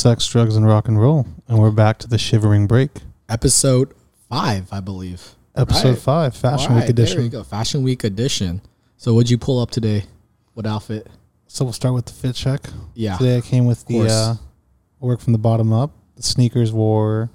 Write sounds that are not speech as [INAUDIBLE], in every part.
sex, drugs, and rock and roll. And we're back to the shivering break. Episode five, I believe. Episode Right. five, Fashion All Week right, There edition. you go. Fashion Week edition. So what'd you pull up today? What outfit? So we'll start with the fit check. Yeah. Today I came with the uh, work from the bottom up. The sneakers wore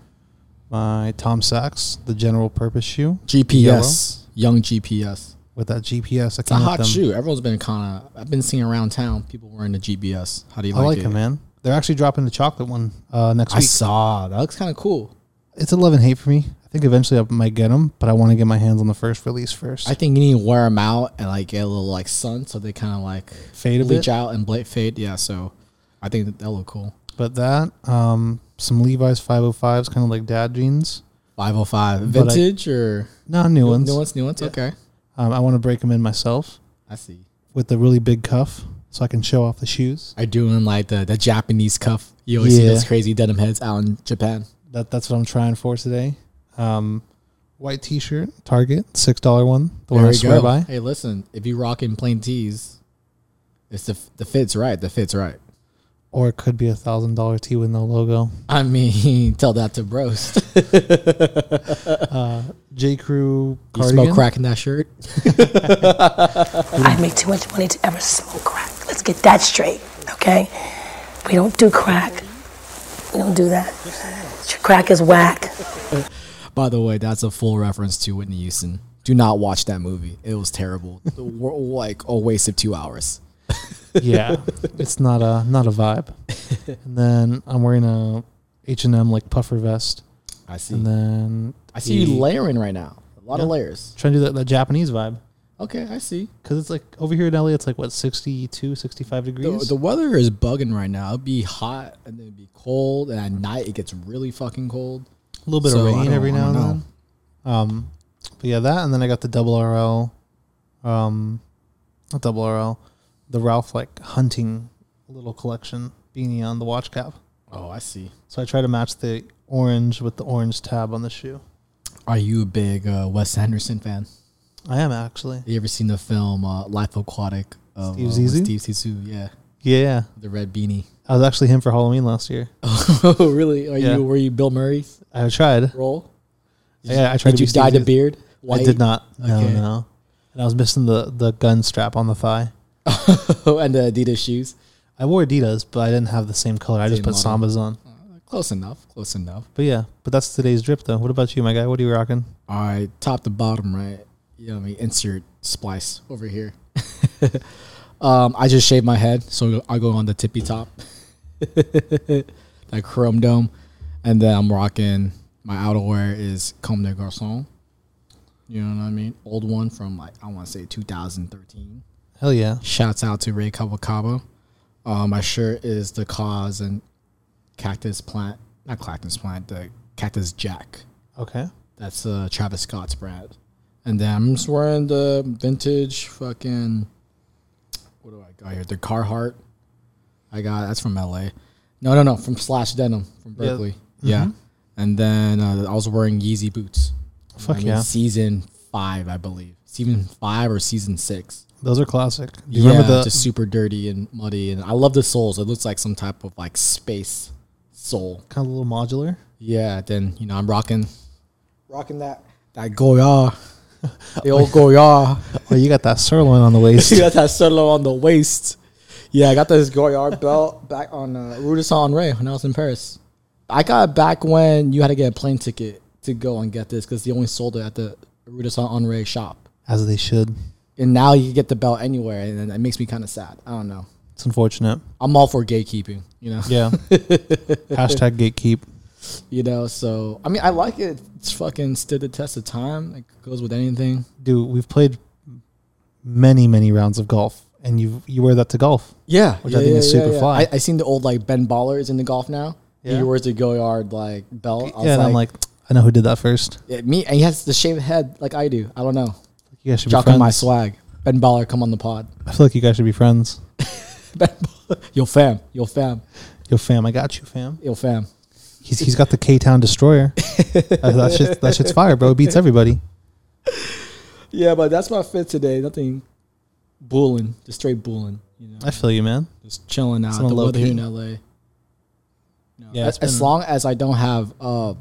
my Tom Sachs, the general purpose shoe GPS. Young GPS. with that GPS. I It's a hot shoe. Everyone's been kind of. I've been seeing around town people wearing the GPS. How do you I like, like it? man. They're actually dropping the chocolate one uh, next week. I week. saw. That looks kind of cool. It's a love and hate for me. I think eventually I might get them, but I want to get my hands on the first release first. I think you need to wear them out and like get a little like sun, so they kind of like Fade a bleach bit. out and bla- fade. Yeah. So I think that they'll look cool. But that, um, some Levi's 505s, kind of like dad jeans. Five hundred five But I- vintage or No, new ones. New ones. New ones. Okay. Um, I want to break them in myself I see. with the really big cuff so I can show off the shoes. Are doing like the, the Japanese cuff. You always see Yeah. those crazy denim heads out in Japan. That that's what I'm trying for today. Um, white T-shirt, Target, six dollar one, the one I we swear by. Hey, listen, if you rock in plain tees, it's the the fit's right. The fit's right. Or it could be a thousand dollar tee with no logo. I mean, [LAUGHS] tell that to Brost. [LAUGHS] Uh, J Crew You cardigan. smoke crack in that shirt? [LAUGHS] I make too much money to ever smoke crack. Let's get that straight, okay? We don't do crack. We don't do that. Crack is whack. By the way, that's a full reference to Whitney Houston. Do not watch that movie. It was terrible. The wor- like a waste of two hours. [LAUGHS] yeah, it's not a not a vibe. And then I'm wearing a H and M like puffer vest. I see. And then I see you layering right now. A lot of layers. trying to do that, that Japanese vibe Okay, I see. because it's like over here in LA, it's like what 62, 65 The, degrees. the weather is bugging right now. It'd be hot and then it'd be cold, and at night it gets really fucking cold. a little bit So, of rain every now and then. Um, but yeah, that and then I got the double RL, um, not double RL, the Ralph like hunting little collection beanie on the watch cap. Oh, I see. So I try to match the orange with the orange tab on the shoe. Are you a big uh, Wes Anderson fan? I am actually. You ever seen the film uh, Life Aquatic of Steve uh, Zissou? Steve Zissou, yeah, Yeah, the red beanie. I was actually him for Halloween last year. [LAUGHS] Oh, really? Are Yeah. you were you Bill Murray's I tried. role? Yeah, I tried Did to you dye the beard? I did not. No, Okay. no. And I was missing the the gun strap on the thigh. [LAUGHS] and the Adidas shoes. I wore Adidas, but I didn't have the same color. I just put model. Sambas on. Close enough. Close enough. But yeah, but that's today's drip though. What about you, my guy? What are you rocking? All right, top to bottom, right? You know, what I mean, insert splice over here. [LAUGHS] um, I just shaved my head, so I go on the tippy top, [LAUGHS] that chrome dome, and then I'm rocking my outerwear is Comme des Garçons. You know what I mean? Old one from like I want to say 2013. Hell yeah. Shouts out to Rei Kawakubo Uh, my shirt is the cause and cactus plant, not cactus plant, the cactus jack. Okay. That's uh, Travis Scott's brand. And then I'm just wearing the vintage fucking. What do I got here? The Carhartt. I got that's from LA. No, no, no, from Slash Denim from Yeah. Berkeley. Yeah. And then uh, I was wearing Yeezy boots. Fuck I mean, yeah. Season five, I believe. Season five or season six. Those are classic. Do you yeah, remember the just super dirty and muddy, and I love the soles. It looks like some type of like space sole. kind of a little modular? Yeah, then you know I'm rocking, rocking that that Goyard, the old Goyard. [LAUGHS] Oh, you got that sirloin on the [LAUGHS] waist. you got that solo on the waist. Yeah, I got this Goyard belt back on uh, Rue de Saint when I was in Paris. I got it back when you had to get a plane ticket to go and get this because they only sold it at the Rue de Saint shop. As they should. And now you can get the belt anywhere, and it makes me kind of sad. I don't know. It's unfortunate. I'm all for gatekeeping, you know. Yeah. [LAUGHS] Hashtag gatekeep. You know, so I mean, I like it. It's fucking stood the test of time. It goes with anything. Dude, we've played many, many rounds of golf, and you you wear that to golf. Yeah, Which I think is super fly. I, I seen the old like Ben Ballers in the golf now. Yeah. He wears the Goyard like belt. Yeah, and I'm like, I know who did that first. yeah, me, and he has the shaved head like I do. I don't know. You guys should be friends. my swag. Ben Baller, come on the pod. I feel like you guys should be friends. [LAUGHS] Ben Baller, yo fam, yo fam, Yo, fam, I got you, fam. yo fam. He's he's got the K Town Destroyer. [LAUGHS] that, that shit that shit's fire, bro. It beats everybody. [LAUGHS] Yeah, but that's my fit today. Nothing bulling, just straight bulling. You know, I feel you, man. just chilling out. Someone the low weather here key. in LA. You Yeah, as, as long as I don't have uh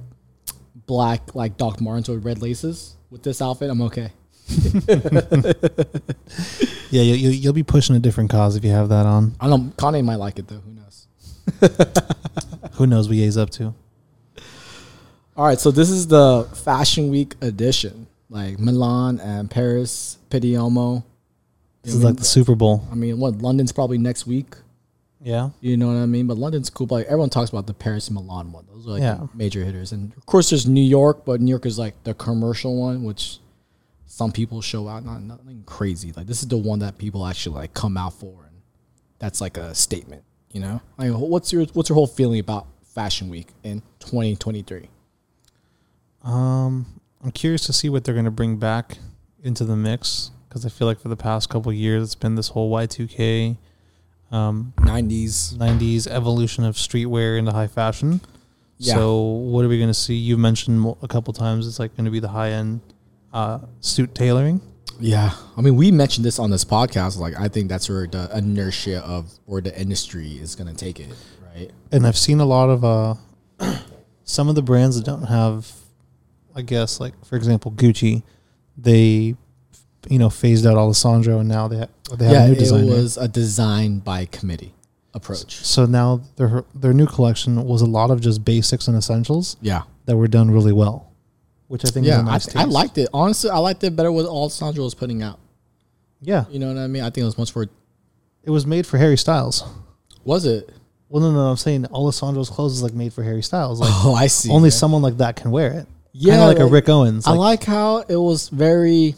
black like Doc Martens with red laces with this outfit, I'm okay. [LAUGHS] Yeah, you, you, you'll be pushing a different cause if you have that on. I don't know. Kanye might like it though. Who knows? Who knows what Ye's up to? All right, so this is the Fashion Week edition, like Milan and Paris, Pidiamo. This is like the Super Bowl. I mean, what London's probably next week. Yeah. You know what I mean? But London's cool. But like, everyone talks about the Paris and Milan one. Those are like Yeah. major hitters. And of course, there's New York, but New York is like the commercial one, which some people show out. Not nothing crazy. Like this is the one that people actually like come out for, and that's like a statement. You know, like what's your what's your whole feeling about Fashion Week in 2023? Um, I'm curious to see what they're going to bring back into the mix because I feel like for the past couple of years it's been this whole Y2K, um, 90s. 90s evolution of streetwear into high fashion. Yeah. So what are we going to see? You mentioned a couple times it's like going to be the high end uh, suit tailoring. Yeah, I mean, we mentioned this on this podcast. Like, I think that's where the inertia of or the industry is going to take it, right? and I've seen a lot of uh, [CLEARS THROAT] some of the brands that don't have, I guess, like for example, Gucci, they, you know, phased out Alessandro, and now they ha- they have yeah, a new it designer. was a design by committee approach. So now their their new collection was a lot of just basics and essentials Yeah, that were done really well, which I think is yeah, a nice I, I liked it. Honestly, I liked it better what Alessandro was putting out. Yeah, You know what I mean? I think it was much more. it was made for Harry Styles. Was it? Well, no, no, I'm saying Alessandro's clothes is like made for Harry Styles. Like Oh, I see. only someone like that can wear it. Yeah, kind of like, a Rick Owens. I Like, like how it was very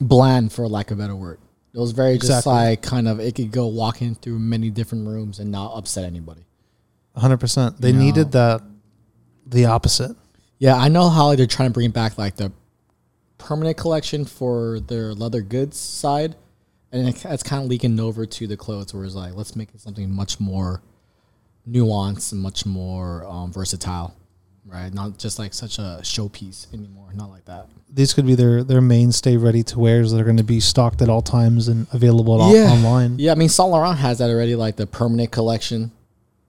bland, for lack of a better word. It was very just like kind of it could go walking through many different rooms and not upset anybody. hundred percent. They You know. needed that, the opposite. Yeah, I know how they're trying to bring back like the permanent collection for their leather goods side, and it- it's kind of leaking over to the clothes, where it's like let's make it something much more nuanced and much more um, versatile, right? Not just like such a showpiece anymore. Not like that. These could be their their mainstay ready to wears that are going to be stocked at all times and available Yeah. online. Yeah, I mean, Saint Laurent has that already, like the permanent collection.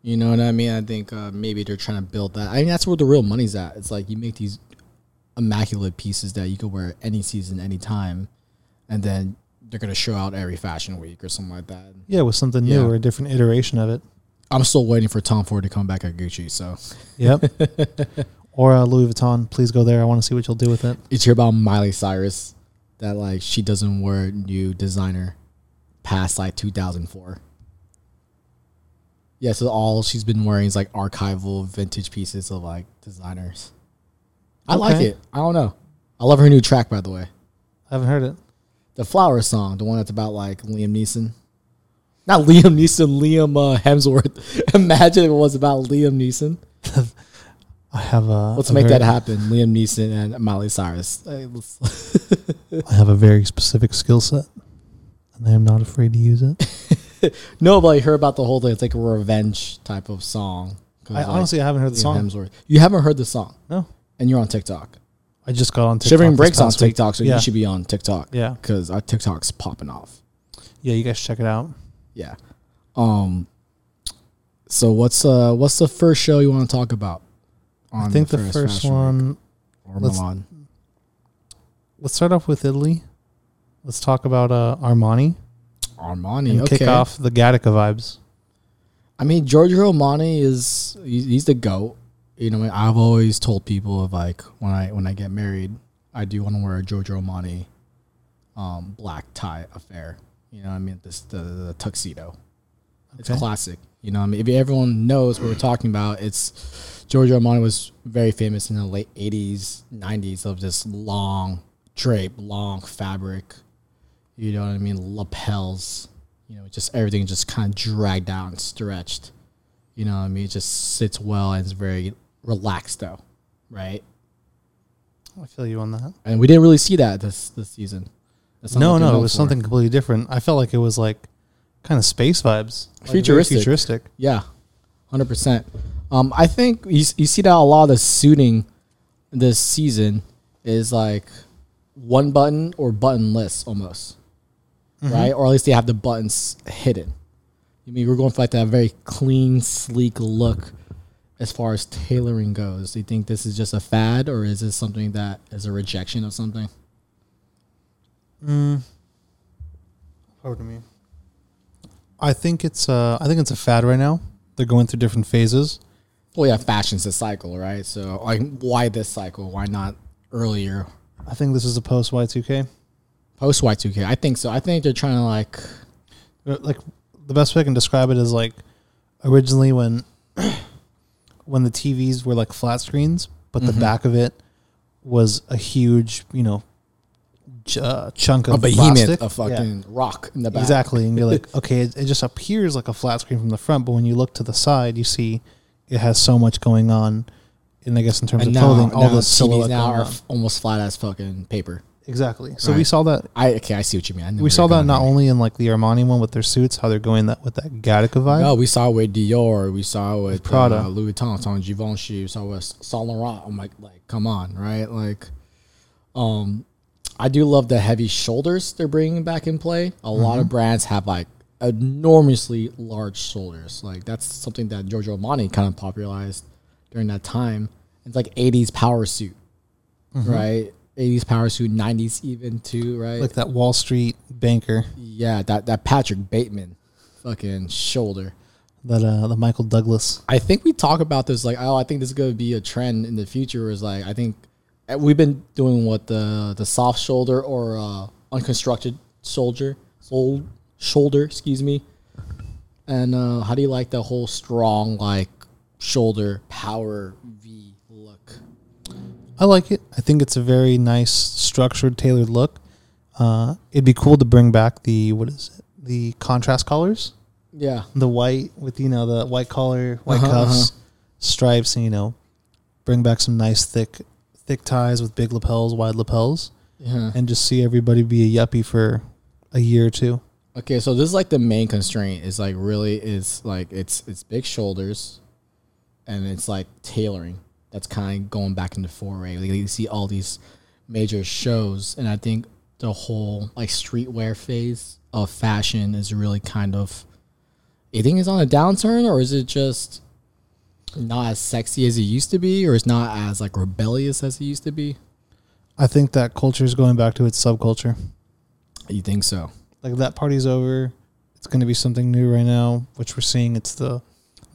You know what I mean? I think uh, maybe they're trying to build that. I mean, that's where the real money's at. It's like you make these immaculate pieces that you could wear any season, any time, and then they're gonna show out every fashion week or something like that. Yeah, with something new Yeah. or a different iteration of it. I'm still waiting for Tom Ford to come back at Gucci. So Yep. [LAUGHS] or uh, Louis Vuitton. Please go there. I want to see what you'll do with it. it's hear about Miley Cyrus that like she doesn't wear new designer past like 2004. Yeah, so all she's been wearing is like archival vintage pieces of like designers. I like it. I don't know. I love her new track by the way. I haven't heard it. The flower song, the one that's about like Liam Neeson. Not Liam Neeson, Liam uh, Hemsworth. [LAUGHS] Imagine if it was about Liam Neeson. [LAUGHS] I have a. Let's a make very, that happen. Liam Neeson and Miley Cyrus. [LAUGHS] I have a very specific skill set, and I am not afraid to use it. [LAUGHS] No, but I heard about the whole thing. It's like a revenge type of song. I like, honestly I haven't heard the song. Hemsworth. You haven't heard the song, No, and you're on TikTok. I just got on TikTok. Shivering Breaks on week. TikTok, so yeah. you should be on TikTok. Yeah. because our TikTok's popping off. Yeah, you guys check it out. Yeah. Um. So what's uh what's the first show you want to talk about? I think the first Week one. or let's- Milan. Let's start off with Italy. Let's talk about uh, Armani Armani. and okay. kick off the Gattaca vibes. I mean, Giorgio Armani is he's, the goat. You know, I've always told people of like when I when I get married, I do want to wear a Giorgio Armani, um, black tie affair. You know, what I mean, this the, the tuxedo. It's Okay. classic. You know, I mean, if everyone knows what we're talking about, it's Giorgio Armani was very famous in the late '80s, '90s of this long drape, long fabric. You know what I mean? Lapels. You know, just everything just kind of dragged out and stretched. You know what I mean? It just sits well and it's very relaxed though, right? I feel you on that. And we didn't really see that this this season. No, no, it was for. something completely different. I felt like it was like kind of space vibes, Like, Futuristic. futuristic. Yeah, hundred percent. Um, I think you you see that a lot of the suiting this season is like one button or buttonless almost, Mm-hmm. right? Or at least they have the buttons hidden. I mean, we're going for like that very clean, sleek look as far as tailoring goes. Do you think this is just a fad, or is this something that is a rejection of something? Pardon me. I think it's uh I think it's a fad right now. They're going through different phases. Well, yeah, fashion's a cycle, right? So, like, why this cycle? Why not earlier? I think this is a post Y2K. Post Y two K, I think so. I think they're trying to like, Uh, Like the best way I can describe it is like originally when [CLEARS THROAT] when the TVs were like flat screens, but the back of it was a huge, you know, uh, chunk of a behemoth plastic. of fucking rock in the back. Exactly, and you're like, [LAUGHS] okay, it, it just appears like a flat screen from the front, but when you look to the side, you see it has so much going on. And I guess in terms And of now, clothing, all the TVs now are on. f- almost flat as fucking paper. Exactly. So we Right. saw that. I okay, I see what you mean. We saw that not only in like the Armani one with their suits, how they're going that with that Gattaca vibe. No, we saw it with Dior. We saw it with Prada. Uh, Louis Vuitton, saw it with Givenchy. We saw it with Saint Laurent. I'm like, like, come on, right? Like, um, I do love the heavy shoulders they're bringing back in play. A lot Mm-hmm. of brands have like enormously large shoulders. Like that's something that Giorgio Armani kind of popularized during that time. It's like 80s power suit, Mm-hmm. right? 80s power suit, 90s even too, right? like that Wall Street banker, yeah, that that Patrick Bateman fucking shoulder. that uh, the Michael Douglas. I think we talk about this like, oh, I think this is going to be a trend in the future. Is like, I think uh, we've been doing what the the soft shoulder or uh, unconstructed soldier, old shoulder, excuse me. And uh, how do you like the whole strong like shoulder power V? I like it. I think it's a very nice, structured, tailored look. Uh, it'd be cool to bring back the what is it? The contrast colors. Yeah, the white with you know the white collar, white Uh-huh, cuffs, stripes, and you know, bring back some nice thick, thick ties with big lapels, wide lapels, yeah. and just see everybody be a yuppie for a year or two. Okay, so this is like the main constraint is like really is like it's it's big shoulders, and it's like tailoring. That's kind of going back into foray. Like you see all these major shows, and I think the whole like streetwear phase of fashion is really kind of. You think it's on a downturn, or is it just not as sexy as it used to be, or it's not as like rebellious as it used to be? I think that culture is going back to its subculture. You think so? like that party's over. It's going to be something new right now, which we're seeing. It's the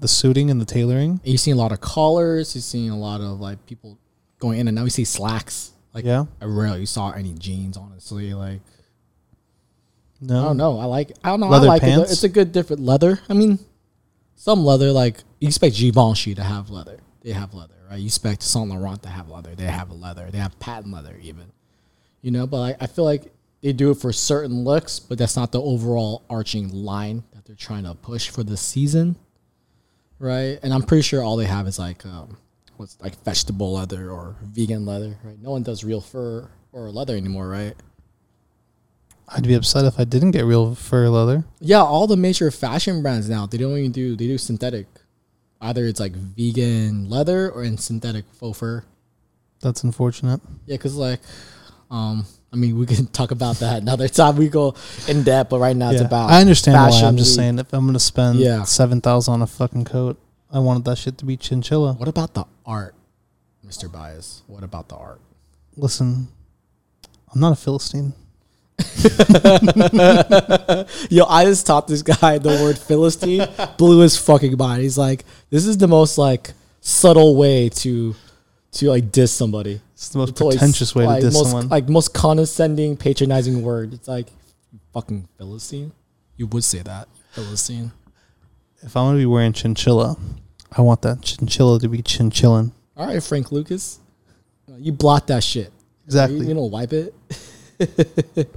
the suiting and the tailoring. You're seeing a lot of collars. You're seeing a lot of like people going in and now. You see slacks. Like Yeah. I rarely saw any jeans. Honestly, like No, I don't know. I like. I don't know. Leather I like it. It's a good different leather. I mean, some leather like you expect Givenchy to have leather. They have leather, right? You expect Saint Laurent to have leather. They have leather. They have patent leather even. You know, but I, I feel like they do it for certain looks, but that's not the overall arching line that they're trying to push for the season, right? And I'm pretty sure all they have is like um, what's like vegetable leather or vegan leather, right? No one does real fur or leather anymore, right? I'd be upset if I didn't get real fur leather. Yeah, all the major fashion brands now they don't even do they do synthetic. Either it's like vegan leather or in synthetic faux fur. That's unfortunate. Yeah, because like, um, I mean, we can [LAUGHS] talk about that another time. We go in depth, but right now it's about. I understand why. I'm just week. saying, if I'm going to spend Yeah. seven thousand on a fucking coat, I wanted that shit to be chinchilla. What about the art, Mister Bias? What about the art? Listen, I'm not a philistine. [LAUGHS] Yo, I just taught this guy the word Philistine, blew his fucking mind. He's like, this is the most like subtle way to to like diss somebody. It's the most It's pretentious way like, to diss most, someone. Like most condescending, patronizing word. It's like fucking Philistine. You would say that Philistine. if I'm going to be wearing chinchilla, I want that chinchilla to be chinchillin. All right, Frank Lucas, you blot that shit. Exactly. You, you don't wipe it. [LAUGHS]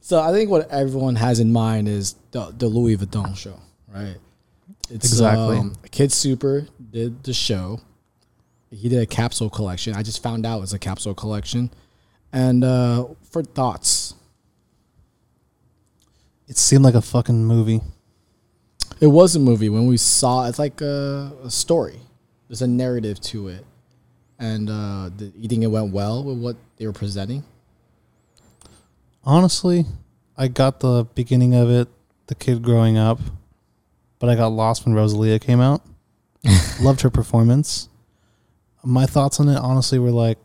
so I think what everyone has in mind is the, the Louis Vuitton show, right? It's, Exactly. Um, Kid Super did the show. He did a capsule collection. I just found out it was a capsule collection. And uh, for thoughts, It seemed like a fucking movie. it was a movie when we saw it's like a, a story. There's a narrative to it. And uh, did you think it went well with what they were presenting? Honestly, I got the beginning of it, the kid growing up. but I got lost when Rosalia came out. [LAUGHS] Loved her performance. My thoughts on it honestly were like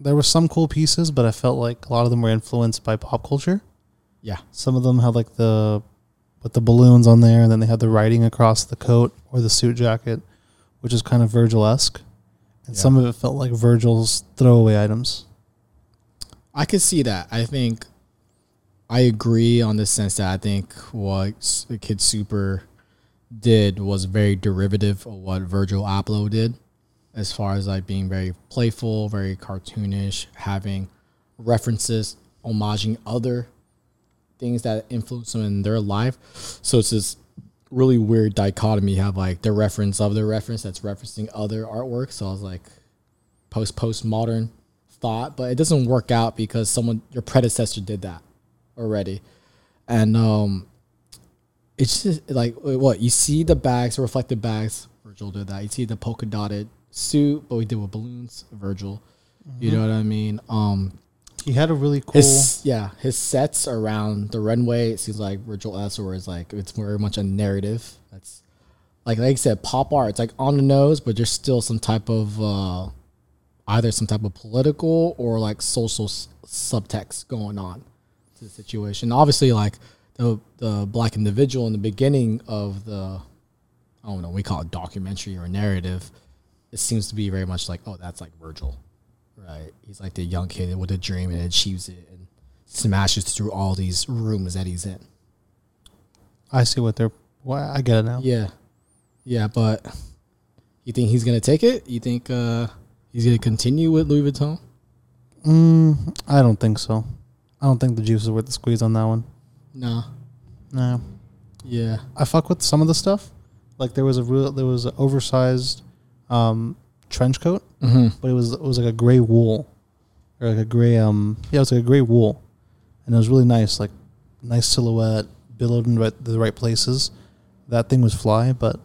there were some cool pieces, but I felt like a lot of them were influenced by pop culture. Yeah. Some of them had like the with the balloons on there, and then they had the writing across the coat or the suit jacket, which is kind of Virgil esque. And Yeah. some of it felt like Virgil's throwaway items. I could see that. I think I agree on the sense that I think what Kid Super did was very derivative of what Virgil Abloh did, as far as like being very playful, very cartoonish, having references, homaging other things that influence them in their life. So it's this really weird dichotomy. You have like the reference of the reference that's referencing other artwork. So I was like, post postmodern thought, but it doesn't work out because someone your predecessor did that already. And um it's just like what you see the bags, the reflective bags, Virgil did that. You see the polka dotted suit, but we did with balloons, Virgil. You know what I mean? Um He had a really cool. his yeah, his sets around the runway, it seems like Virgil Esser is like it's very much a narrative. That's like like I said, pop art. It's like on the nose, but there's still some type of uh, either some type of political or like social s- subtext going on to the situation. Obviously, like the the black individual in the beginning of the I don't know, we call it documentary or narrative. It seems to be very much like, oh, that's like Virgil, right? He's like the young kid with a dream and achieves it and smashes through all these rooms that he's in. I see what they're. Well, I get it now. Yeah, yeah, but you think he's gonna take it? You think uh, he's gonna continue with Louis Vuitton? Mm, I don't think so. I don't think the juice is worth the squeeze on that one. No. No, Yeah. I fuck with some of the stuff. Like there was a real, there was an oversized um, trench coat, Mm-hmm. but it was it was like a gray wool, or like a gray um yeah, it was like a gray wool, and it was really nice, like nice silhouette, billowed in right, the right places. That thing was fly, but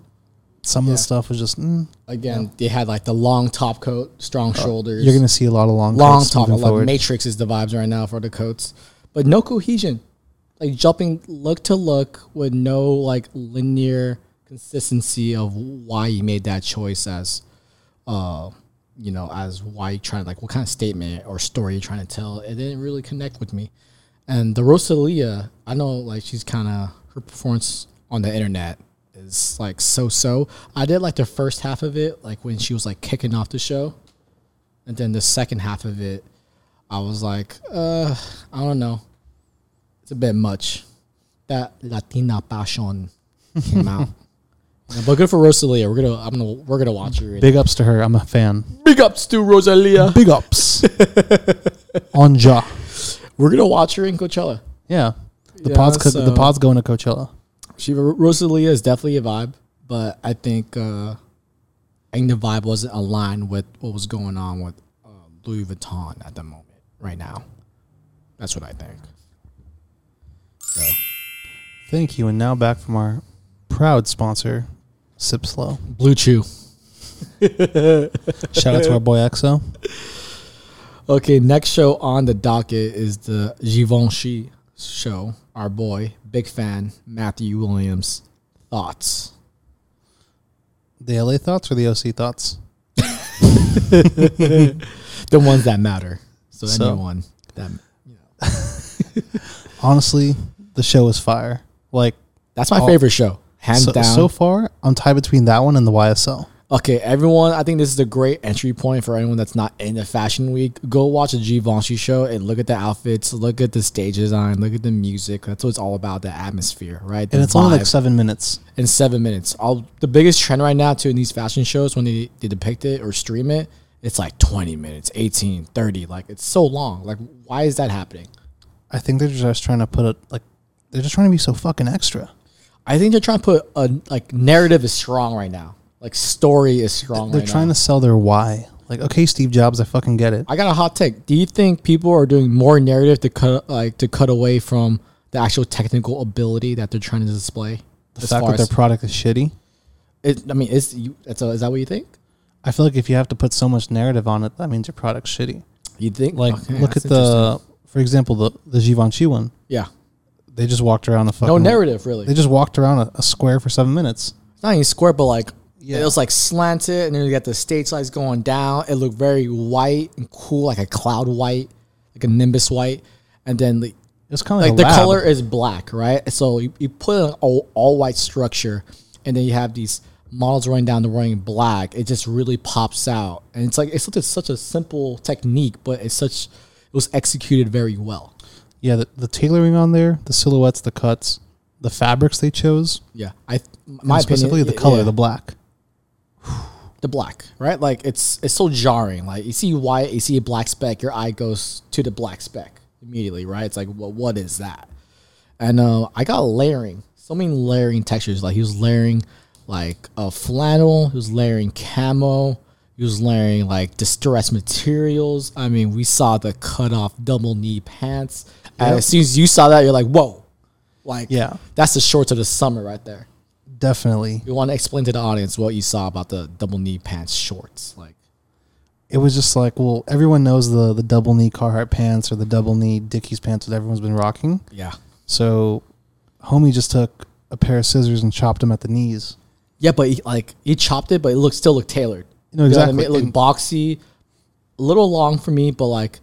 some of the stuff was just mm, Again, they had like the long top coat, strong shoulders. you're gonna see a lot of long long coats top. Like forward. Matrix is the vibes right now for the coats, but no cohesion. Like jumping look to look with no like linear consistency of why you made that choice as, uh, you know, as why you trying to like what kind of statement or story you're trying to tell. It didn't really connect with me. And the Rosalia, I know like she's kind of her performance on the internet is like so so. I did like the first half of it, like when she was like kicking off the show. And then the second half of it, I was like, uh, I don't know. It's a bit much. That Latina passion came out. [LAUGHS] Yeah, but good for Rosalia. We're gonna I'm gonna we're gonna watch her. Big ups to her. I'm a fan. Big ups to Rosalia. Big ups [LAUGHS] on Ja. We're gonna watch her in Coachella. Yeah, the Yeah, pod's co- the so- pod's going to Coachella. She Rosalia is definitely a vibe, but I think uh, I think the vibe wasn't aligned with what was going on with uh, Louis Vuitton at the moment right now. That's what I think. So Thank you. And now back from our proud sponsor, Sip Slow. Blue Chew. [LAUGHS] Shout out to our boy EXO. Okay, next show on the docket is the Givenchy show. Our boy, big fan, Matthew Williams. Thoughts? The LA thoughts or the OC thoughts? [LAUGHS] The ones that matter. So, So- anyone that [LAUGHS] Honestly, the show is fire. Like that's my Oh, favorite show, hands so, down. so far, I'm tied between that one and the YSL. Okay, everyone, I think this is a great entry point for anyone that's not in the fashion week. Go watch a Givenchy show and look at the outfits, look at the stage design, look at the music. That's what it's all about, the atmosphere, right? The And it's only like seven minutes. in seven minutes. All the biggest trend right now too in these fashion shows when they, they depict it or stream it, it's like 20 minutes, 18, 30. Like it's so long. Like why is that happening? I think they're just trying to put it like they're just trying to be so fucking extra. I think they're trying to put a like narrative is strong right now. Like story is strong They're right trying now. to sell their why. Like, okay, Steve Jobs, I fucking get it. I got a hot take. Do you think people are doing more narrative to cut like to cut away from the actual technical ability that they're trying to display? The fact that their product is shitty. it, I mean, is you, that's a, is that what you think? I feel like if you have to put so much narrative on it, that means your product's shitty. You think? Like, Okay, look at the, for example, the the Givenchy one. yeah. They just walked around the fucking. No narrative, really. They just walked around a, a square for seven minutes. It's not even square, but like Yeah. it was like slanted, and then you got the stage lights going down. It looked very white and cool, like a cloud white, like a nimbus white, and then the, It's kind of like the color is black, right? So you, you put an all, all white structure, and then you have these models running down the running black. It just really pops out, and it's like it's such a, such a simple technique, but it's such it was executed very well. Yeah, the, the tailoring on there, the silhouettes, the cuts, the fabrics they chose, Yeah, I my specifically opinion, the color, yeah. the black. [SIGHS] the black, right? Like it's it's so jarring. Like you see white, you see a black speck, your eye goes to the black speck immediately, right? It's like, well, what is that? And uh, I got layering, so many layering textures. Like he was layering like a flannel, he was layering camo, he was layering like distressed materials. I mean, we saw the cut off double knee pants. And Yep. as soon as you saw that, you're like, whoa, like Yeah. that's the shorts of the summer right there. Definitely. You want to explain to the audience what you saw about the double knee pants shorts, like. It was just like, well, everyone knows the the double knee Carhartt pants or the double knee Dickies pants that everyone's been rocking. Yeah. So, homie just took a pair of scissors and chopped them at the knees. Yeah, but he, like he chopped it, but it looked still looked tailored. No, You know I exactly. mean? It looked And- boxy, a little long for me, but like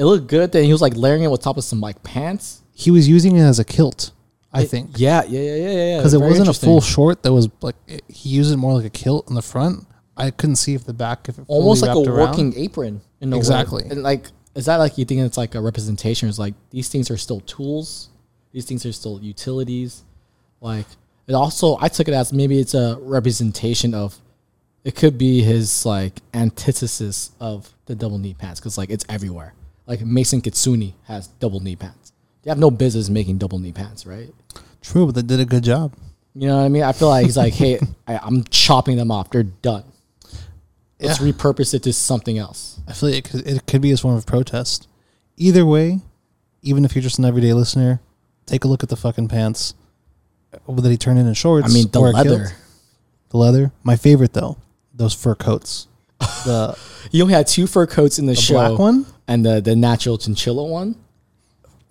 it looked good. Then he was like layering it with top of some like pants. He was using it as a kilt, I think, Yeah, yeah, yeah, yeah, yeah. because it Very wasn't a interesting. full short. That was like it, he used it more like a kilt in the front. I couldn't see if the back, if it fully almost like a wrapped around. working apron. In a way. Exactly. And like, is that like you think it's like a representation? It's like these things are still tools. These things are still utilities. Like it also, I took it as maybe it's a representation of. It could be his like antithesis of the double knee pants because like it's everywhere. Like Maison Kitsune has double knee pants. They have no business making double knee pants, right? True, but they did a good job. You know what I mean? I feel like he's like, hey, [LAUGHS] I, I'm chopping them off. They're done. Let's Yeah. repurpose it to something else. I feel like it could, it could be a form of protest. Either way, even if you're just an everyday listener, take a look at the fucking pants. Uh, Whether he turned into shorts. I mean, the or leather. The leather. My favorite though, those fur coats. The, [LAUGHS] He only had two fur coats in the, the show. black one. and the the natural chinchilla one.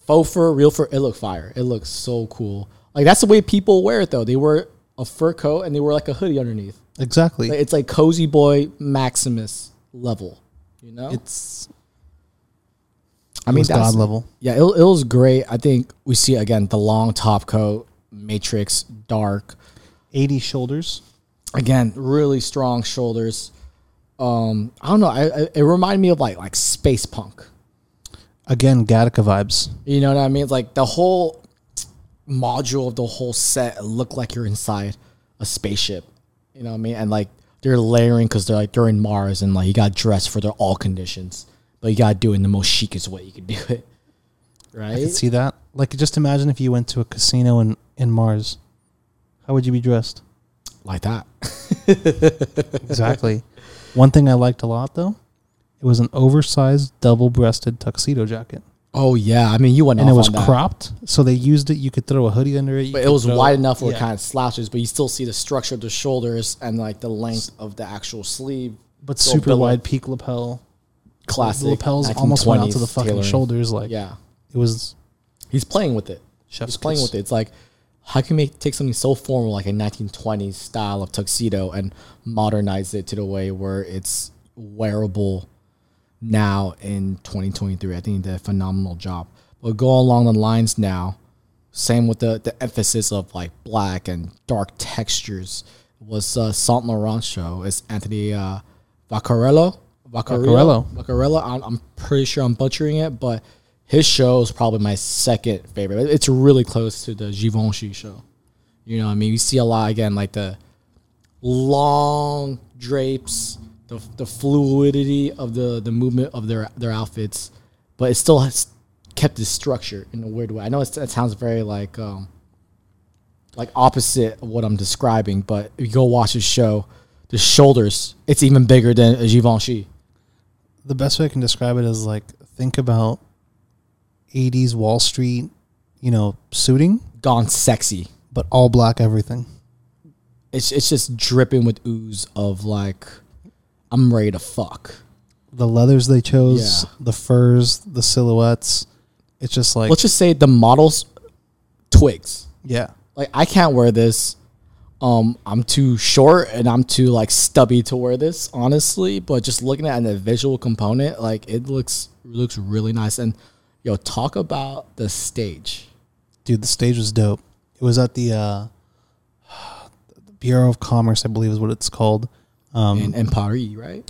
Faux fur, real fur. It looked fire. It looks so cool. Like that's the way people wear it though. They wear a fur coat and they wear like a hoodie underneath. Exactly. Like, it's like cozy boy Maximus level. You know, it's I mean that's- God level. Yeah, it, it was great. I think we see again the long top coat, matrix, dark. 80 shoulders. Again, really strong shoulders. Um, I don't know. I, I it reminded me of like like space punk. Again, Gattaca vibes. You know what I mean? It's like the whole module of the whole set looked like you're inside a spaceship. You know what I mean? And like they're layering because they're like they're in Mars and like you got dressed for their all conditions, but you gotta do it in the most chicest way you can do it. Right? I could see that. Like, just imagine if you went to a casino in, in Mars. How would you be dressed? like that. [LAUGHS] Exactly. One thing I liked a lot, though, it was an oversized double breasted tuxedo jacket. Oh yeah, I mean you went And it was cropped, so they used it. You could throw a hoodie under it. but it was wide enough where it kind of slouches, but you still see the structure of the shoulders and like the length of the actual sleeve. but So super wide peak lapel. Classic. The lapels almost went out to the fucking tailoring. shoulders. Like Yeah, it was he's playing with it. chef's He's playing kiss. with it. It's like how can you make take something so formal like a 1920s style of tuxedo and modernize it to the way where it's wearable now in 2023. I think he did a phenomenal job. But go along the lines now. Same with the the emphasis of like black and dark textures was uh, Saint Laurent show. It's Anthony uh, Vaccarello. Vaccarello. Vaccarello. I'm, I'm pretty sure I'm butchering it, but his show is probably my second favorite. It's really close to the Givenchy show. You know, I mean, you see a lot again, like the long drapes, the the fluidity of the the movement of their their outfits, but it still has kept its structure in a weird way. I know it sounds very like um like opposite of what I'm describing, but if you go watch his show, the shoulders, it's even bigger than a Givenchy. the best way I can describe it is like think about 80s Wall Street, you know, suiting, Gone sexy. but all black everything. It's it's just dripping with ooze of like I'm ready to fuck. The leathers they chose, Yeah. the furs, the silhouettes. It's just like Let's just say the models twigs. Yeah. Like I can't wear this. Um, I'm too short and I'm too like stubby to wear this, honestly. But just looking at the visual component, like it looks looks really nice. And yo, talk about the stage. Dude, the stage was dope. It was at the uh, Bourse de Commerce, I believe is what it's called, um, in, in Paris, right?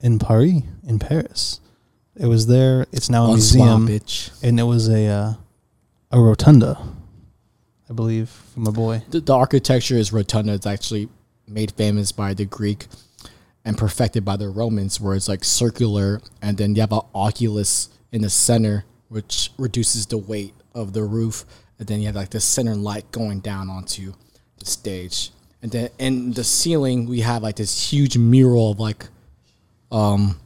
in Paris, in Paris. It was there. It's now a Bonsoir, museum, bitch. and it was a uh, a rotunda, I believe, from my boy. The, the architecture is rotunda. It's actually made famous by the Greek and perfected by the Romans, where it's like circular, and then you have an oculus in the center, which reduces the weight of the roof, and then you have like the center light going down onto the stage, and then in the ceiling we have like this huge mural of like, um,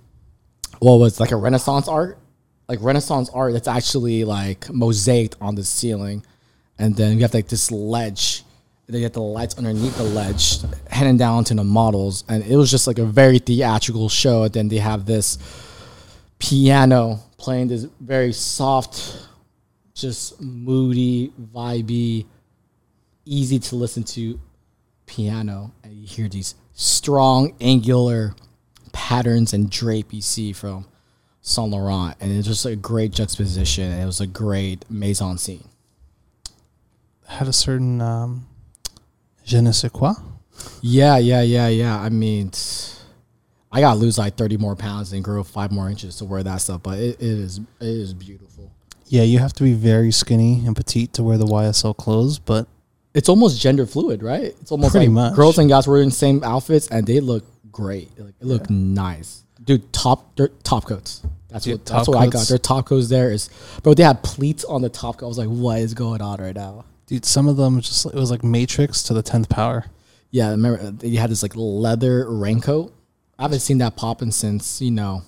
what was like a Renaissance art, like Renaissance art that's actually like mosaicked on the ceiling, and then you have like this ledge. And then you have the lights underneath the ledge, heading down to the models, and it was just like a very theatrical show. And then they have this piano playing this very soft, just moody, vibey, easy to listen to piano, and you hear these strong, angular patterns and drape you see from Saint Laurent, and it's just a great juxtaposition. And it was a great mise en scene. Had a certain um, je ne sais quoi. Yeah, yeah, yeah, yeah. I mean, I gotta lose like thirty more pounds and grow five more inches to wear that stuff, but it, it is it is beautiful. Yeah, you have to be very skinny and petite to wear the YSL clothes, but It's almost gender fluid, right? It's almost Pretty like much. girls and guys wearing the same outfits, and they look great. Like, it look nice, dude. Top top coats. That's Dude, what that's what I got. coats. Their top coats there is, bro. They had pleats on the top coat. I was like, what is going on right now? dude, some of them just it was like Matrix to the tenth power. Yeah, I remember you had this like leather raincoat. I haven't seen that popping since you know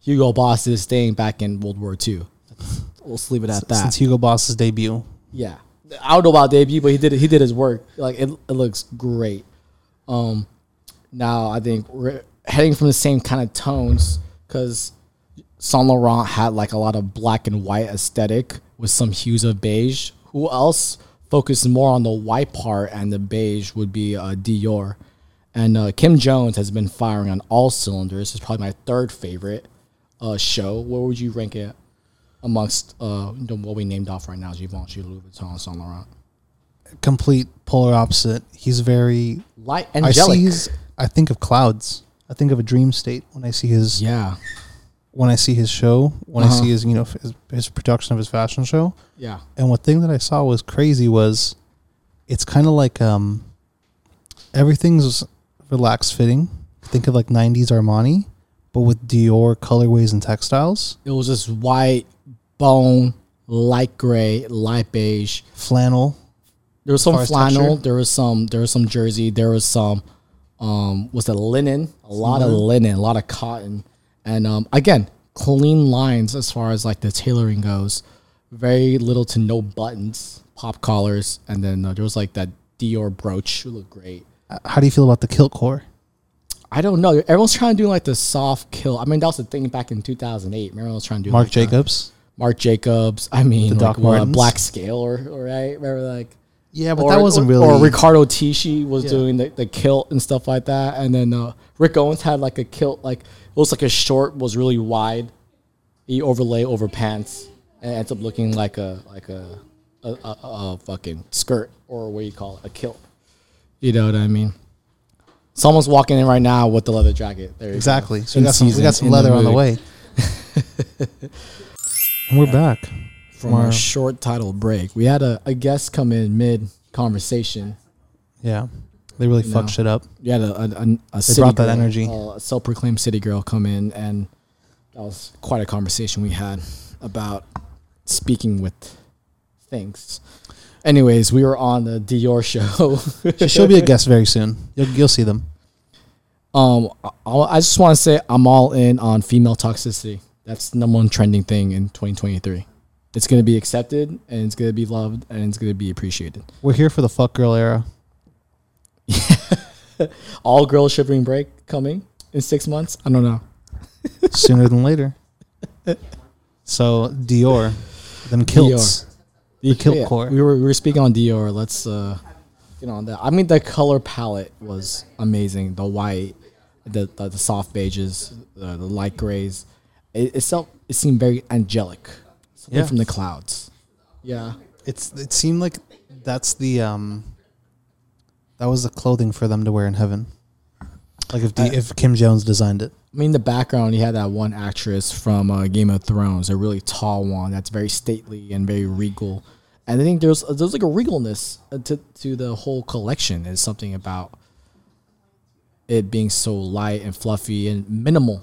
Hugo Boss did his thing back in World War II. We'll leave it at that. Since Hugo Boss's debut, yeah, I don't know about debut, but he did he did his work. Like it, it looks great. Um, now I think we're heading from the same kind of tones because Saint Laurent had like a lot of black and white aesthetic with some hues of beige. Who else focused more on the white part and the beige would be uh, Dior. And uh, Kim Jones has been firing on all cylinders. It's probably my third favorite uh, show. Where would you rank it amongst uh, what we named off right now? Givenchy, Louis Vuitton, Saint Laurent. complete polar opposite. He's very Light, I angelic. see his. I think of clouds. I think of a dream state when I see his. yeah, When I see his show, when I Uh-huh. see his, you know, his, his production of his fashion show, yeah. and one thing that I saw was crazy was, it's kind of like um, everything's relaxed fitting. Think of like '90s Armani, but with Dior colorways and textiles, It was just white, bone, light gray, light beige. flannel. There was some far as flannel. texture? There was some. There was some jersey. There was some. Um, was it linen? A lot of linen, a lot of cotton, and um, again, clean lines as far as like the tailoring goes. Very little to no buttons, pop collars, and then uh, there was like that Dior brooch. It looked great. Uh, How do you feel about the kilt core? I don't know. Everyone's trying to do like the soft kill. I mean, that was the thing back in 2008. Everyone was trying to do Mark like the- Jacobs. Marc Jacobs. I mean, The like, Doc what, Black Scale, or, or right? Remember, like, Yeah, but or, that wasn't or, really. Or Riccardo Tisci was Yeah. doing the, the kilt and stuff like that, and then uh, Rick Owens had like a kilt, like it was like a short, was really wide. He overlay over pants, and ends up looking like a like a a, a, a fucking skirt or what do you call it, a kilt. You know what I mean? Someone's walking in right now with the leather jacket. There you go. Exactly. So we got some, we got some leather on the way. and [LAUGHS] we're back. from our short title break. We had a, a guest come in mid conversation. Yeah. They really fucked shit up. Had a, a, a, a city brought that girl, energy. a self proclaimed city girl come in, and that was quite a conversation we had about speaking with things. Anyways, we were on the Dior show. She- She'll be a guest very soon. You'll, you'll see them. um, I, I just want to say I'm all in on female toxicity. That's the number one trending thing in 2023. It's going to be accepted, and it's going to be loved, and it's going to be appreciated. We're here for the fuck girl era. [LAUGHS] all girl shivering break coming in six months. I don't know. sooner than later. [LAUGHS] So Dior, them kilts. The kilt yeah, core. We were we were speaking on Dior. Let's uh, get on that. I mean, the color palette was amazing. The white, the the, the soft beiges, the, the light grays. It itself it seemed very angelic. Something Yeah. from the clouds. Yeah. It's it seemed like that's the um that was the clothing for them to wear in heaven. Like if D, Uh, if Kim Jones designed it. I mean, the background, you had that one actress from uh, Game of Thrones, a really tall one that's very stately and very regal. And I think there's there's like a regalness uh, to to the whole collection. Is something about it being so light and fluffy and minimal,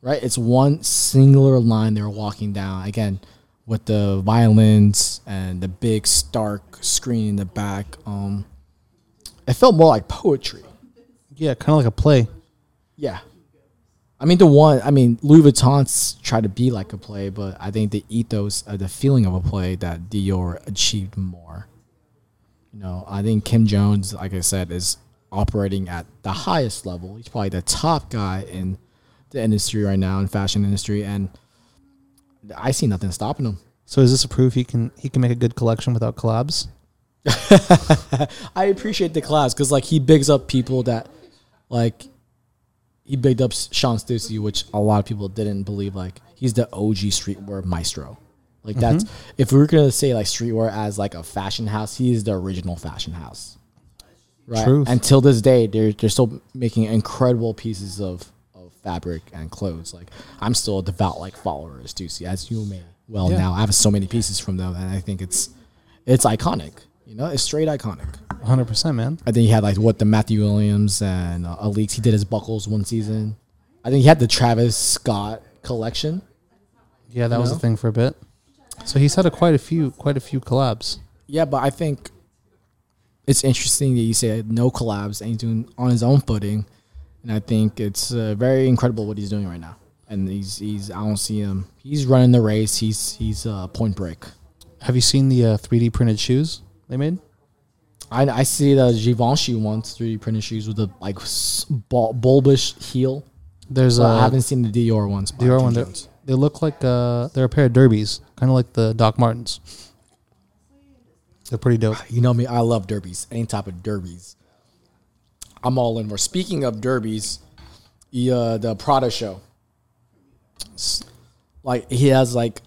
right? It's one singular line they're walking down again with the violins and the big stark screen in the back. Um, it felt more like poetry. Yeah, kind of like a play. Yeah. I mean, the one, I mean, Louis Vuitton's tried to be like a play, but I think the ethos, uh, the feeling of a play that Dior achieved more. You know, I think Kim Jones, like I said, is operating at the highest level. He's probably the top guy in the industry right now, in fashion industry, and I see nothing stopping him. So is this a proof he can he can make a good collection without collabs? [LAUGHS] I appreciate the collabs because like he bigs up people that like he bigged up Shawn Stussy, which a lot of people didn't believe. Like he's the OG streetwear maestro. Like that's mm-hmm. if we were gonna say like streetwear as like a fashion house, he is the original fashion house. Right. Truth. Until this day, they're they're still making incredible pieces of, of fabric and clothes. Like I'm still a devout like follower of Stussy, as you may well Yeah. now. I have so many pieces from them, and I think it's it's iconic. You know, it's straight iconic. 100%, man. I think he had like what the Matthew Williams and uh, Alyx. He did his buckles one season. I think he had the Travis Scott collection. Yeah, that was know? a thing for a bit. So he's had a quite a few quite a few collabs. Yeah, but I think it's interesting that you say no collabs and he's doing on his own footing, and I think it's uh, very incredible what he's doing right now. And he's he's I don't see him. He's running the race. He's he's uh, point break. Have you seen the uh, 3D printed shoes they made? I, I see the Givenchy ones, 3D printed shoes with the like s- bul- bulbish heel. There's a I haven't seen the Dior ones. by Dior Kim one. They, look like uh, they're a pair of derbies, kind of like the Doc Martens. They're pretty dope. You know me, I love derbies. Any type of derbies. I'm all in for. Speaking of derbies, the uh, the Prada show. S- Like he has like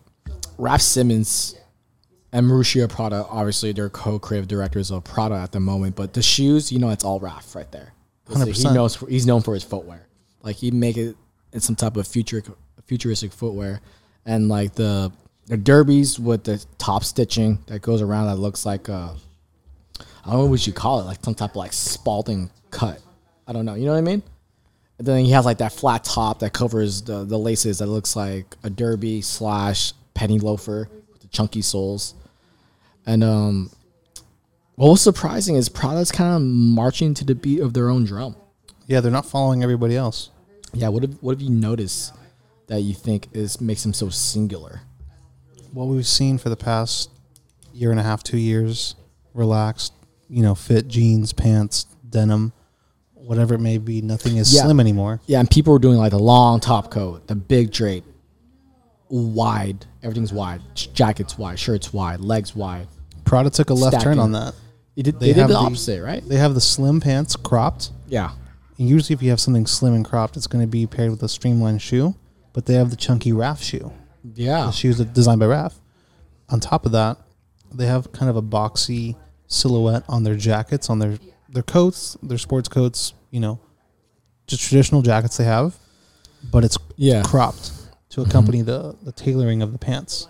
Raf Simons and Mauricio Prada. Obviously, they're co-creative directors of Prada at the moment. But the shoes, you know, it's all Raf right there. He 100%. knows he's known for his footwear. Like he make it in some type of future futuristic footwear, and like the the derbies with the top stitching that goes around that looks like uh I don't know what you call it, like some type of like Spalding cut. I don't know. You know what I mean? And then he has like that flat top that covers the, the laces that looks like a derby slash penny loafer with the chunky soles. And um what was surprising is Prada's kind of marching to the beat of their own drum. Yeah, they're not following everybody else. Yeah, what have what have you noticed that you think is makes them so singular? What we've seen for the past year and a half, two years, relaxed, you know, fit jeans, pants, denim, whatever it may be. Nothing is Yeah. slim anymore. Yeah, and people were doing like the long top coat, the big drape, wide. Everything's wide. Jackets wide, shirts wide, legs wide. Prada took a left turn on that. They did, They they did the opposite, right? They have the slim pants cropped. Yeah. And usually, if you have something slim and cropped, it's going to be paired with a streamlined shoe. But they have the chunky Raf shoe. Yeah. The shoes that designed by Raf. On top of that, they have kind of a boxy silhouette on their jackets, on their their coats, their sports coats. You know, just traditional jackets they have, but it's Yeah. cropped to mm-hmm. accompany the the tailoring of the pants.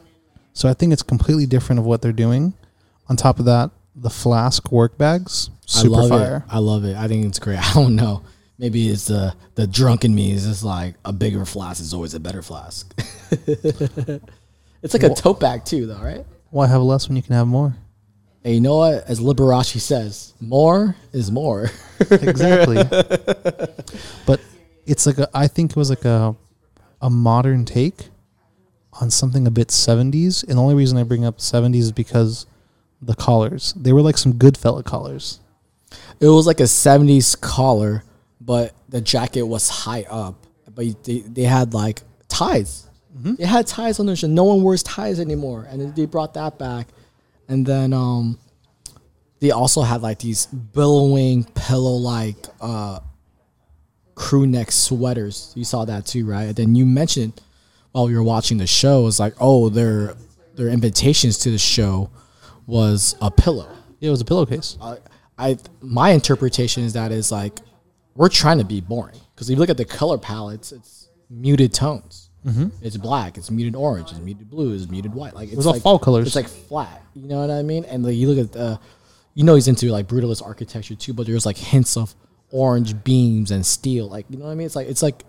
So I think it's completely different of what they're doing. On top of that, the flask work bags, super I love fire. it. I love it. I think it's great. [LAUGHS] I don't know. Maybe it's the the drunk in me is just like a bigger flask is always a better flask. [LAUGHS] it's like a tote bag too, though, right? Why have less when you can have more? And you know what? As Liberace says, more is more. [LAUGHS] exactly. but it's like a, I think it was like a a modern take on something a bit 70s. And the only reason I bring up 70s is because the collars. They were like some good fella collars. It was like a '70s collar, but the jacket was high up. But they, they had like ties. They had ties on their shirt. No one wears ties anymore, and they brought that back. And then um, they also had like these billowing pillow like uh, crew neck sweaters. You saw that too, right? And then you mentioned while we were watching the show, it's like, oh, their their invitations to the show was a pillow. It was a pillowcase. I, I my interpretation is that is like we're trying to be boring because if you look at the color palettes, it's muted tones. Mm-hmm. It's black, it's muted orange, it's muted blue, it's muted white. Like it's all like, fall colors. It's like flat. You know what I mean? And like you look at the, you know, he's into like brutalist architecture too, but there's like hints of orange beams and steel. Like you know what I mean? It's like it's like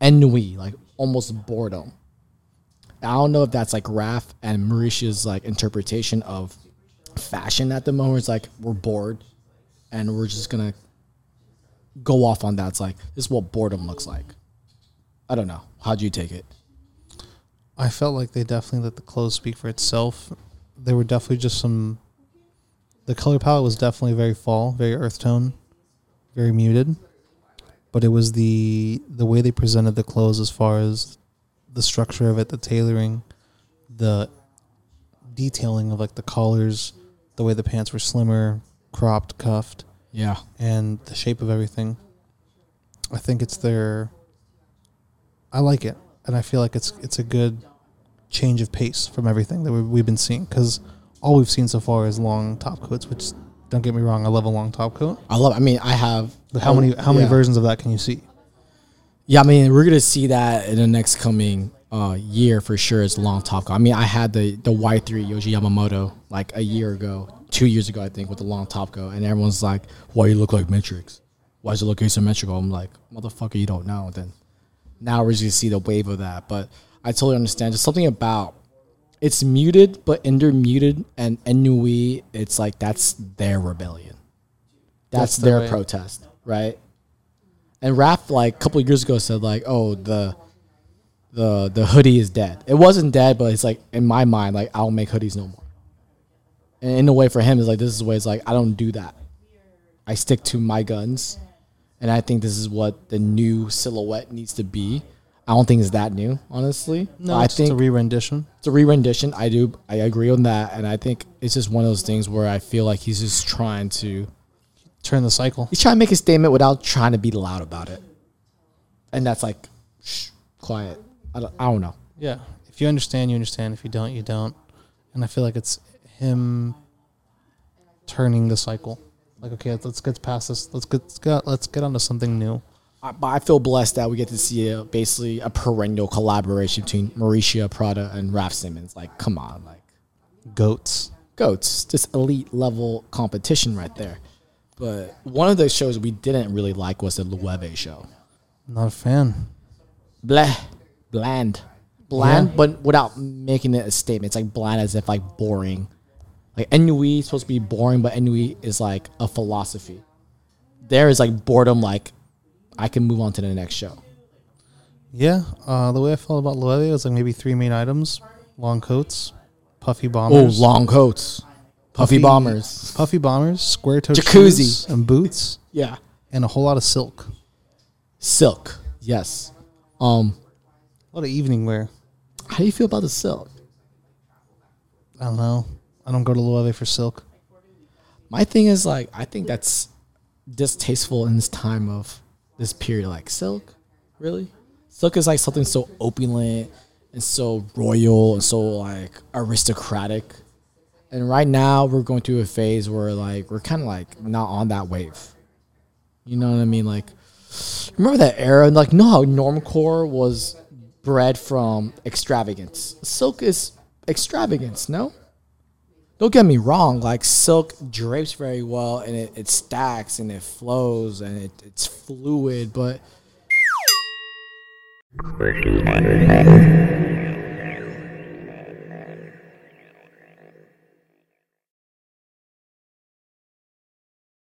ennui, like almost boredom. I don't know if that's like Raf and Mauritius like interpretation of fashion at the moment. It's like we're bored and we're just gonna go off on that. It's like this is what boredom looks like. I don't know. How'd you take it? I felt like they definitely let the clothes speak for itself. There were definitely just some. The color palette was definitely very fall, very earth tone, very muted. But it was the the way they presented the clothes as far as the structure of it, the tailoring, the detailing of like the collars, the way the pants were slimmer, cropped, cuffed, Yeah. and the shape of everything. I think it's their. I like it, and I feel like it's it's a good change of pace from everything that we, we've been seeing. Because all we've seen so far is long top coats, which don't get me wrong, I love a long top coat. I love I mean I have But how many how many yeah. versions of that can you see? Yeah, I mean, we're gonna see that in the next coming uh, year for sure. It's long top coat. I mean, I had the the Y three Yohji Yamamoto like a year ago, two years ago, I think, with the long top coat, and everyone's like, "Why you look like Matrix? Why does it look asymmetrical?" I'm like, "Motherfucker, you don't know." Then now we're just gonna see the wave of that. But I totally understand. Just something about it's muted, but under muted and Ennui, it's like that's their rebellion. That's, That's the their way. protest, right? And Raf, like a couple of years ago, said like, "Oh, the the the hoodie is dead." It wasn't dead, but it's like in my mind, like I'll make hoodies no more. And in a way, for him, is like this is the way it's like I don't do that. I stick to my guns, and I think this is what the new silhouette needs to be. I don't think it's that new, honestly. No, I it's just think a re-rendition. it's a re-rendition. I do. I agree on that, and I think it's just one of those things where I feel like he's just trying to. Turn the cycle. He's trying to make a statement without trying to be loud about it, and that's like, shh, quiet. I don't, I don't know. Yeah. If you understand, you understand. If you don't, you don't. And I feel like it's him turning the cycle. Like, okay, let's, get past this. Let's get let's get, let's get onto something new. I, but I feel blessed that we get to see a, basically a perennial collaboration between Mauricia Prada and Raf Simons. Like, come on, like Goats. goats, just elite level competition right there. But one of the shows we didn't really like was the Loewe show. Not a fan. blah, bland, bland, Yeah. but without making it a statement. It's like bland as if like boring. Like ennui is supposed to be boring, but ennui is like a philosophy. There is like boredom. Like I can move on to the next show. Yeah. Uh, the way I felt about Loewe was like maybe three main items: long coats, puffy bombers. Oh, long coats, puffy, bombers. puffy bombers, square toe Jacuzzi. and boots, Yeah, and a whole lot of silk. silk. Yes. Um, A lot of evening wear. how do you feel about the silk? I don't know. I don't go to Loewe for silk. My thing is like I think that's distasteful in this time of this period. Like silk, really? Silk is like something so opulent and so royal and so like aristocratic. And right now we're going through a phase where like we're kind of like not on that wave. You know what I mean? Like remember that era? Like know how normcore was bred from extravagance. Silk is extravagance, no? don't get me wrong like silk drapes very well and it, it stacks and it flows and it, it's fluid but